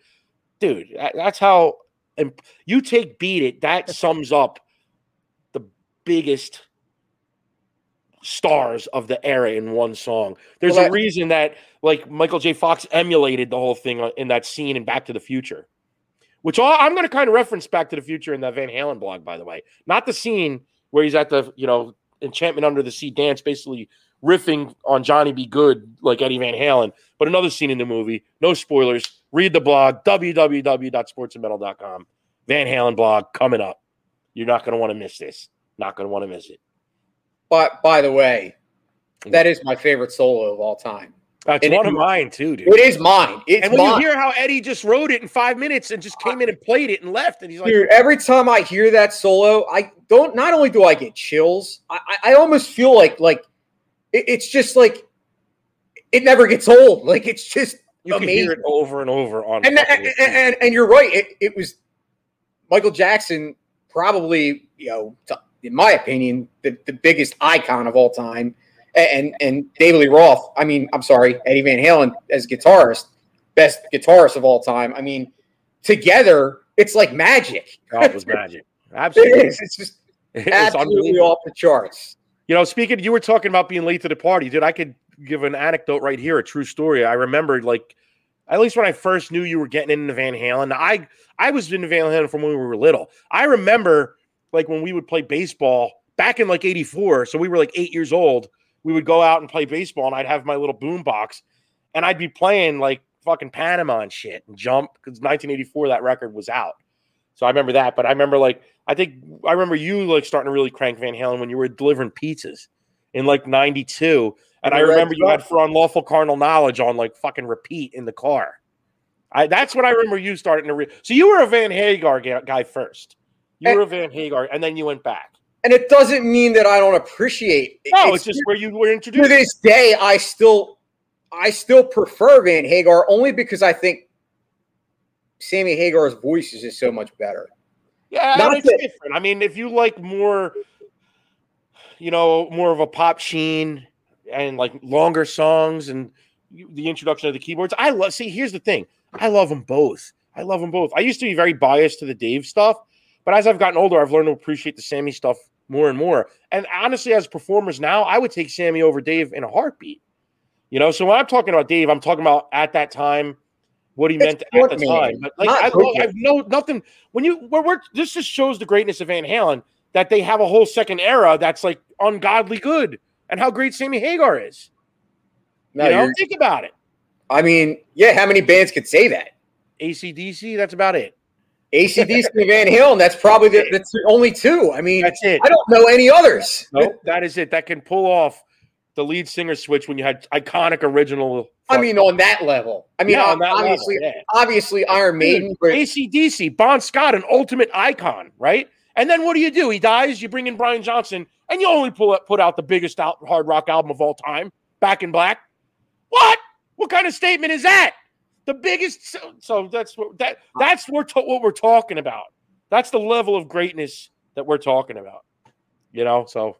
Dude, that- that's how. And you take "Beat It." That sums up the biggest stars of the era in one song. There's Well, a reason that like Michael J. Fox emulated the whole thing uh, in that scene in Back to the Future, which all, I'm going to kind of reference Back to the Future in that Van Halen blog, by the way. Not the scene where he's at the you know Enchantment Under the Sea dance, basically riffing on Johnny B. Goode like Eddie Van Halen, but another scene in the movie. No spoilers. Read the blog www.sportsandmetal.com. Van Halen blog coming up. You're not going to want to miss this. Not going to want to miss it. but by the way, that is my favorite solo of all time. Uh, That's And one it- of mine too, dude. It is mine. It's And when mine. you hear how Eddie just wrote it in five minutes and just came in and played it and left, and he's like, Dude, every time I hear that solo, I don't. Not only do I get chills, I, I almost feel like like it- it's just like it never gets old. Like it's just you can amazing. hear it over and over on. and, fucking and, and and you're right. It, it was Michael Jackson, probably you know, in my opinion, the, the biggest icon of all time, and and David Lee Roth. I mean, I'm sorry, Eddie Van Halen as guitarist, best guitarist of all time. I mean, together it's like magic. God, it was magic. Absolutely, is. It's just It's absolutely off the charts. You know, speaking, you were talking about being late to the party, dude. I could give an anecdote right here, a true story. I remembered, like, at least when I first knew you were getting into Van Halen. I I was into Van Halen from when we were little. I remember, like, when we would play baseball back in like '84. So we were like eight years old. We would go out and play baseball, and I'd have my little boom box, and I'd be playing like fucking Panama and shit and jump because 1984 that record was out. So I remember that. But I remember like I think I remember you like starting to really crank Van Halen when you were delivering pizzas in like '92, and I remember you had for unlawful carnal knowledge on like fucking repeat in the car. I that's when I remember you starting to. Re- so you were a Van Hagar ga- guy first. You And- were a Van Hagar, and then you went back. And it doesn't mean that I don't appreciate. it. No, it's, just where you were introduced. to this day, I still, I still prefer Van Hagar only because I think Sammy Hagar's voice is just so much better. Yeah, Not it's that- different. I mean, if you like more, you know, more of a pop sheen and like longer songs and the introduction of the keyboards, I love. See, here's the thing: I love them both. I love them both. I used to be very biased to the Dave stuff, but as I've gotten older, I've learned to appreciate the Sammy stuff more and more. And honestly, as performers now, I would take Sammy over Dave in a heartbeat. You know, so when I'm talking about Dave, I'm talking about at that time what he It's meant at the good, time. But like, I, love- I've no nothing when you we're, we're this just shows the greatness of Van Halen that they have a whole second era that's like ungodly good and how great Sammy Hagar is. No, you know, think about it. I mean, yeah, how many bands could say that? ACDC, that's about it. ACDC and Van Halen, that's probably the, that's the only two. I mean, That's it. I don't know any others. Nope, that is it. That can pull off the lead singer switch when you had iconic original. I mean, on that level. I mean, Yeah, that level, obviously, yeah. obviously, Iron Maiden, but ACDC, Bon Scott, an ultimate icon, right? And then what do you do? He dies, you bring in Brian Johnson, and you only pull put out the biggest out, hard rock album of all time, Back in Black. What? What kind of statement is that? The biggest. So, so that's what that that's what, we're what we're talking about. That's the level of greatness that we're talking about. You know, so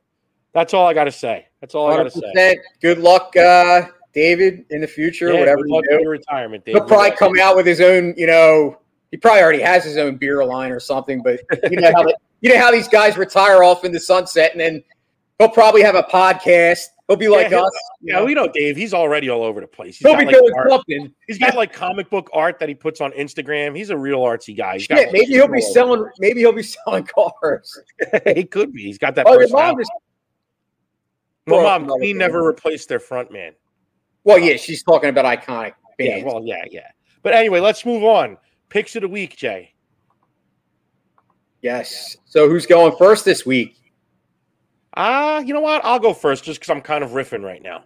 that's all I got to say. That's all I got to say. Good luck, uh, David, in the future, Yeah, whatever good you do. retirement, Dave. He'll probably come out with his own, you know, he probably already has his own beer line or something, but you know how the, you know how these guys retire off in the sunset and then he'll probably have a podcast He'll be like us. you Yeah, know? we know Dave. He's already all over the place. He's He'll got, be like, art- something. He's got like comic book art that he puts on Instagram. He's a real artsy guy. He's got maybe he'll be all over. selling. Maybe he'll be selling cars. he could be. He's got that. Oh, your mom is. Well, mom, Queen never replaced their front man. Well, uh, yeah, she's talking about iconic Yeah, bands. well, yeah, yeah. But anyway, let's move on. Picks of the week, Jay. yes. So who's going first this week? Ah, you know what? I'll go first just because I'm kind of riffing right now,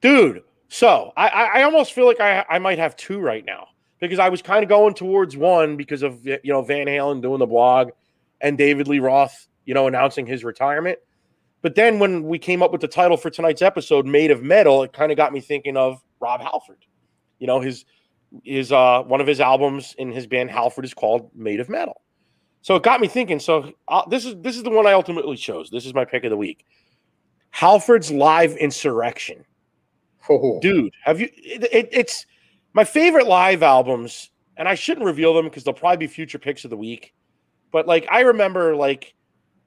dude. So I, I, I almost feel like I, I might have two right now because I was kind of going towards one because of you know Van Halen doing the blog and David Lee Roth, you know, announcing his retirement. But then when we came up with the title for tonight's episode, "Made of Metal," it kind of got me thinking of Rob Halford. You know, his his uh one of his albums in his band Halford is called "Made of Metal." So it got me thinking. So uh, this is this is the one I ultimately chose. This is my pick of the week. Halford's live insurrection, Oh, dude. Have you? It, it, it's my favorite live albums, and I shouldn't reveal them because they'll probably be future picks of the week. But like I remember, like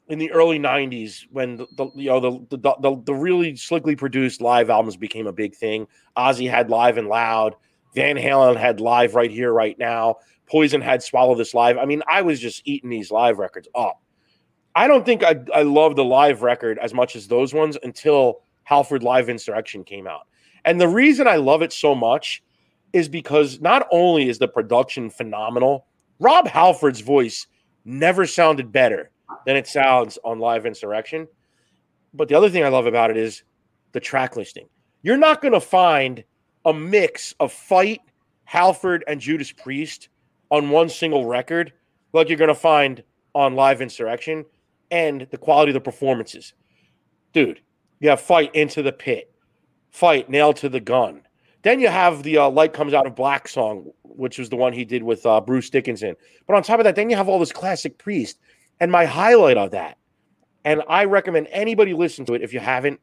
in the early '90s when the, the you know the, the the the really slickly produced live albums became a big thing. Ozzy had live and loud. Van Halen had live right here, right now. Poison had Swallow This Live. I mean, I was just eating these live records up. I don't think I, I loved the live record as much as those ones until Halford Live Insurrection came out. And the reason I love it so much is because not only is the production phenomenal, Rob Halford's voice never sounded better than it sounds on Live Insurrection. But the other thing I love about it is the track listing. You're not going to find a mix of Fight, Halford, and Judas Priest on one single record like you're going to find on Live Insurrection and the quality of the performances. Dude, you have Fight into the pit, Fight nailed to the gun. Then you have the uh, Light Comes Out of Black song, which was the one he did with uh, Bruce Dickinson. But on top of that, then you have all this classic Priest. And my highlight of that, and I recommend anybody listen to it if you haven't,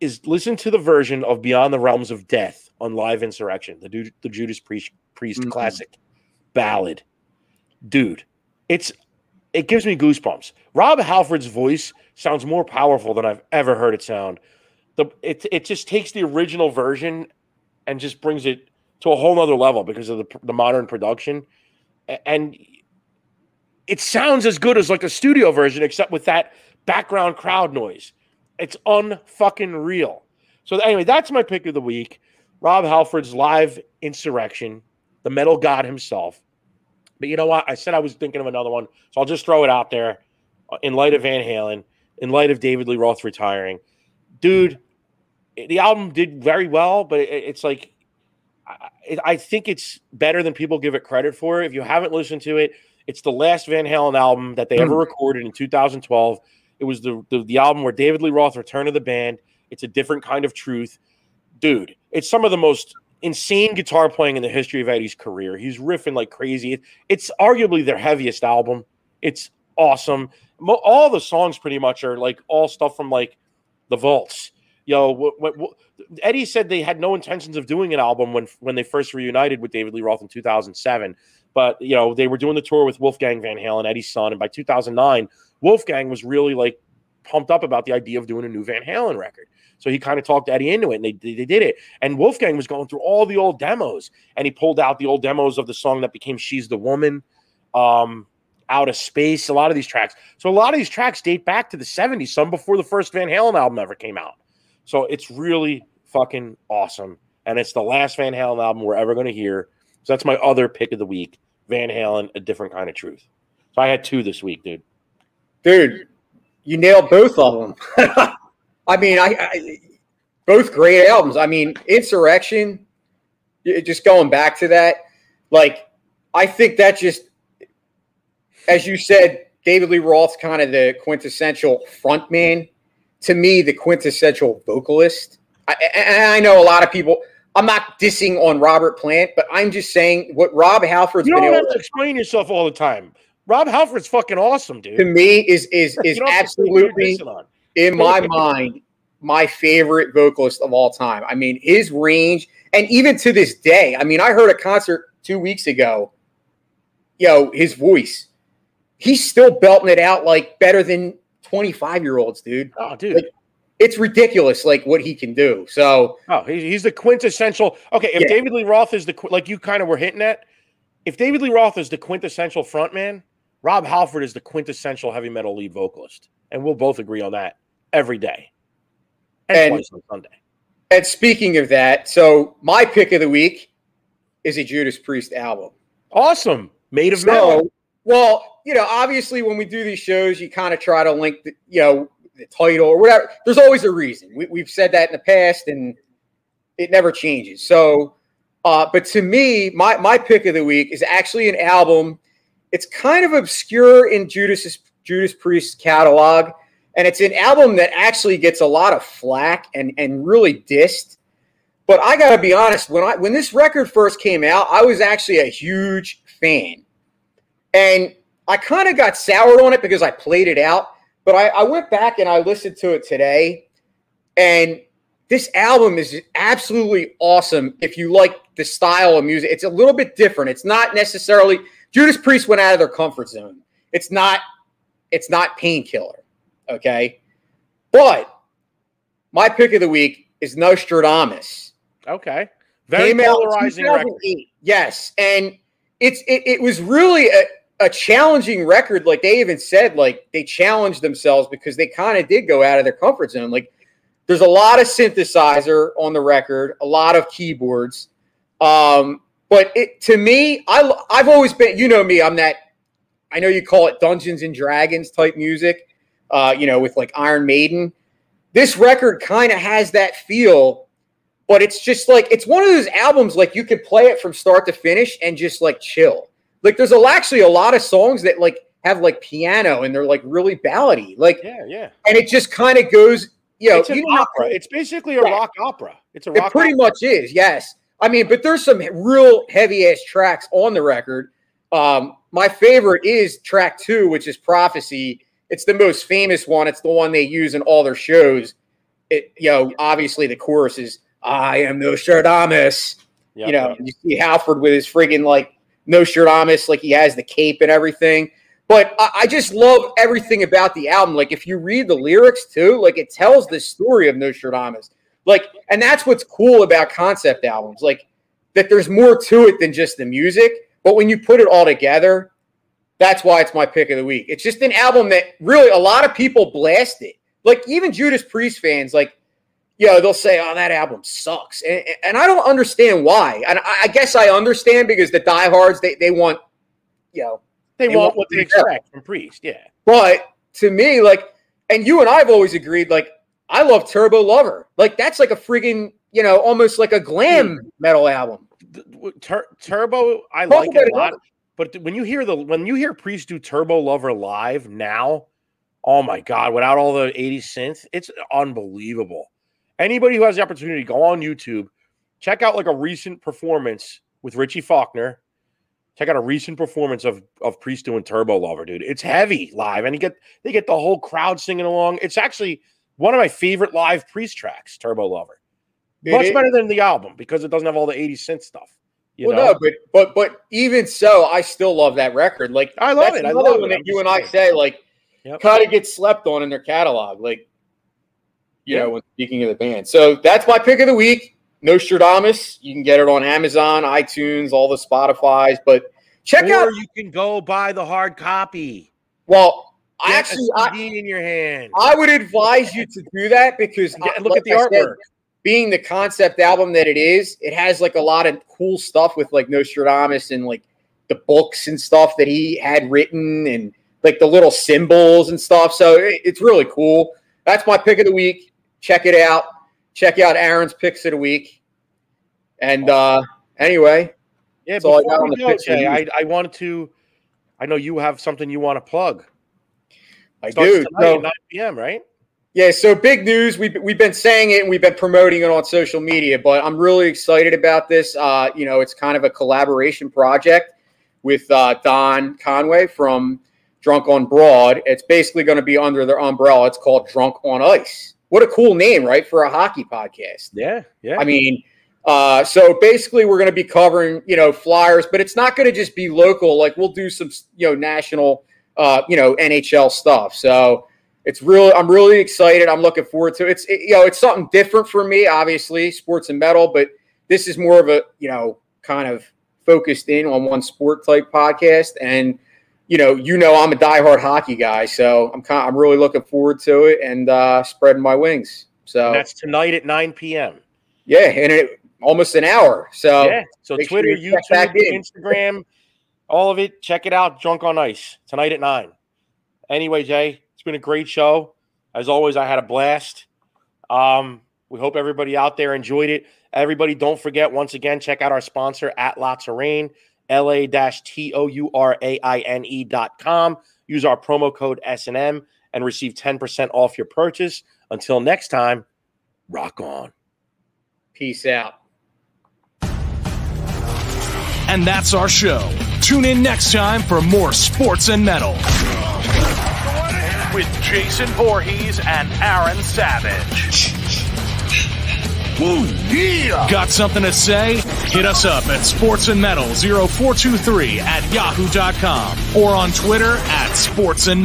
is listen to the version of Beyond the Realms of Death on Live Insurrection, the, the Judas Priest, Priest Mhm. classic ballad. Dude, it's it gives me goosebumps. Rob Halford's voice sounds more powerful than I've ever heard it sound. The it it just takes the original version and just brings it to a whole nother level because of the the modern production, and it sounds as good as like a studio version, except with that background crowd noise. It's unfucking real. So anyway, that's my pick of the week. Rob Halford's live insurrection, the metal god himself. But you know what? I said I was thinking of another one, so I'll just throw it out there. uh, In light of Van Halen, in light of David Lee Roth retiring, dude, the album did very well, but it's like I, I think it's better than people give it credit for. If you haven't listened to it, it's the last Van Halen album that they ever recorded in 2012. It was the, the the album where David Lee Roth returned to the band. It's a different kind of truth, dude. It's some of the most insane guitar playing in the history of Eddie's career. He's riffing like crazy. It's arguably their heaviest album. It's awesome. Mo- all the songs pretty much are like all stuff from like the vaults. Yo, what, what, what, Eddie said they had no intentions of doing an album when when they first reunited with David Lee Roth in 2007. But you know they were doing the tour with Wolfgang Van Halen, Eddie's son, and by 2009, Wolfgang was really like pumped up about the idea of doing a new Van Halen record. So he kind of talked Eddie into it, and they, they did it. And Wolfgang was going through all the old demos, and he pulled out the old demos of the song that became "She's the Woman," um, "Out of Space." A lot of these tracks. So a lot of these tracks date back to the '70s, some before the first Van Halen album ever came out. So it's really fucking awesome, and it's the last Van Halen album we're ever going to hear. So that's my other pick of the week: Van Halen, "A Different Kind of Truth." So I had two this week, dude. dude, you nailed both of them. I mean, I, I both great albums. I mean, Insurrection. Just going back to that, like I think that just, as you said, David Lee Roth's kind of the quintessential frontman. To me, the quintessential vocalist. I, and I know a lot of people. I'm not dissing on Robert Plant, but I'm just saying what Rob Halford's You been don't able have to explain yourself all the time. Rob Halford's fucking awesome, dude. to me is is is You don't have to say who you're absolutely in my mind, my favorite vocalist of all time. I mean, his range, and even to this day, I mean, I heard a concert two weeks ago. Yo, his voice, he's still belting it out like better than 25 year olds, dude. Oh, dude. Like, it's ridiculous, like what he can do. So Oh, he's, he's the quintessential. Okay, if Yeah. David Lee Roth is the like you kind of were hitting at, if David Lee Roth is the quintessential frontman, Rob Halford is the quintessential heavy metal lead vocalist, and we'll both agree on that every day, and, And- twice on Sunday. And speaking of that, so my pick of the week is a Judas Priest album. Awesome, made of metal. Well, you know, obviously when we do these shows, you kind of try to link the, you know, the title or whatever. There's always a reason. We, we've said that in the past, and it never changes. So, uh, but to me, my my pick of the week is actually an album. It's kind of obscure in Judas's Judas Priest's catalog, and it's an album that actually gets a lot of flack and and really dissed. But I got to be honest, when I when this record first came out, I was actually a huge fan, and I kind of got soured on it because I played it out. But I, I went back and I listened to it today, and this album is absolutely awesome. If you like the style of music, it's a little bit different. It's not necessarily Judas Priest went out of their comfort zone. It's not. It's not painkiller. Okay, but my pick of the week is Nostradamus Okay, very came polarizing record. Yes, and it's it, it was really a, a challenging record. Like they even said, like they challenged themselves because they kind of did go out of their comfort zone. Like there's a lot of synthesizer on the record, a lot of keyboards. Um, but it to me, I I've always been, you know me, I'm that. I know you call it Dungeons and Dragons type music. Uh, you know, with like Iron Maiden. This record kind of has that feel but it's just like it's one of those albums like you could play it from start to finish and just like chill. Like there's a, actually a lot of songs that like have like piano and they're like really ballady. Like Yeah, yeah. and it just kind of goes, you know, it's an you know opera. It's basically a rock opera. It's a rock. Opera. It pretty opera. much is, yes. I mean, but there's some real heavy ass tracks on the record. Um, my favorite is track two, which is Prophecy. It's the most famous one. It's the one they use in all their shows. It, you know, obviously the chorus is "I am no Nostradamus." Yep, you know, yep. you see Halford with his friggin' like no Nostradamus, like he has the cape and everything. But I, I just love everything about the album. Like if you read the lyrics too, like it tells the story of Nostradamus. Like, and that's what's cool about concept albums. Like that there's more to it than just the music. But when you put it all together, that's why it's my pick of the week. It's just an album that really a lot of people blast it. Like even Judas Priest fans, like you know, they'll say, "Oh, that album sucks," and, and I don't understand why. And I, I guess I understand because the diehards they they want, you know, they they want want what they expect from Priest. Yeah. but to me, like, and you and I have always agreed, like, I love Turbo Lover. Like, that's like a freaking, you know, almost like a glam metal album. Tur- Turbo, I Talk like it a lot. But when you hear the when you hear Priest do Turbo Lover live now, oh my god! Without all the '80s synth, it's unbelievable. Anybody who has the opportunity, go on YouTube, check out like a recent performance with Richie Faulkner. Check out a recent performance of of Priest doing Turbo Lover, dude. It's heavy live, and you get they get the whole crowd singing along. It's actually one of my favorite live Priest tracks, Turbo Lover. It Much is- better than the album because it doesn't have all the 80 cent stuff. You well, know? no, but but but even so, I still love that record. Like, I love it. I love one it. that you and I say like Yep. kind of gets slept on in their catalog. Like, you Yeah. know, when speaking of the band. So that's my pick of the week. Nostradamus. You can get it on Amazon, iTunes, all the Spotify's. But check or out. you can go buy the hard copy. Well, I Get a actually, I, in your hand. I would advise you to do that because uh, look like at the I said, artwork. being the concept album that it is, it has like a lot of cool stuff with like Nostradamus and like the books and stuff that he had written and like the little symbols and stuff. So it- it's really cool. That's my pick of the week. Check it out. Check out Aaron's picks of the week. And uh anyway, yeah, that's all I before got we on the go, Jay, I. I wanted to. I know you have something you want to plug. I Starts do. So- at 9 p.m. Right? Yeah, so big news. We've, we've been saying it and we've been promoting it on social media, but I'm really excited about this. Uh, you know, it's kind of a collaboration project with uh, Don Conway from Drunk on Broad. It's basically going to be under their umbrella. It's called Drunk on Ice. What a cool name, right, for a hockey podcast. Yeah, yeah. I mean, uh, so basically, we're going to be covering, you know, flyers, but it's not going to just be local. Like we'll do some, you know, national, uh, you know, NHL stuff. So it's really I'm really excited. I'm looking forward to it. It's it, you know it's something different for me, obviously, sports and metal, but this is more of a you know kind of focused in on one sport type podcast. And you know, you know, I'm a diehard hockey guy, so I'm kind of, I'm really looking forward to it and uh, spreading my wings. So And that's tonight at 9 p.m. yeah, and it almost an hour. So yeah. So make sure Twitter, you YouTube. Instagram, all of it. Check it out. Drunk on Ice tonight at nine. Anyway, Jay, it's been a great show. As always, I had a blast. Um, we hope everybody out there enjoyed it. Everybody, don't forget once again, check out our sponsor at La Touraine, LA T O U R A I N E dot com. Use our promo code SNM and receive 10% off your purchase. Until next time, rock on. peace out. And that's our show. Tune in next time for more sports and metal. With Jason Voorhees and Aaron Savage. Ooh, yeah! Got something to say? Hit us up at sportsandmetal0423 at yahoo.com or on Twitter at sportsandmetal.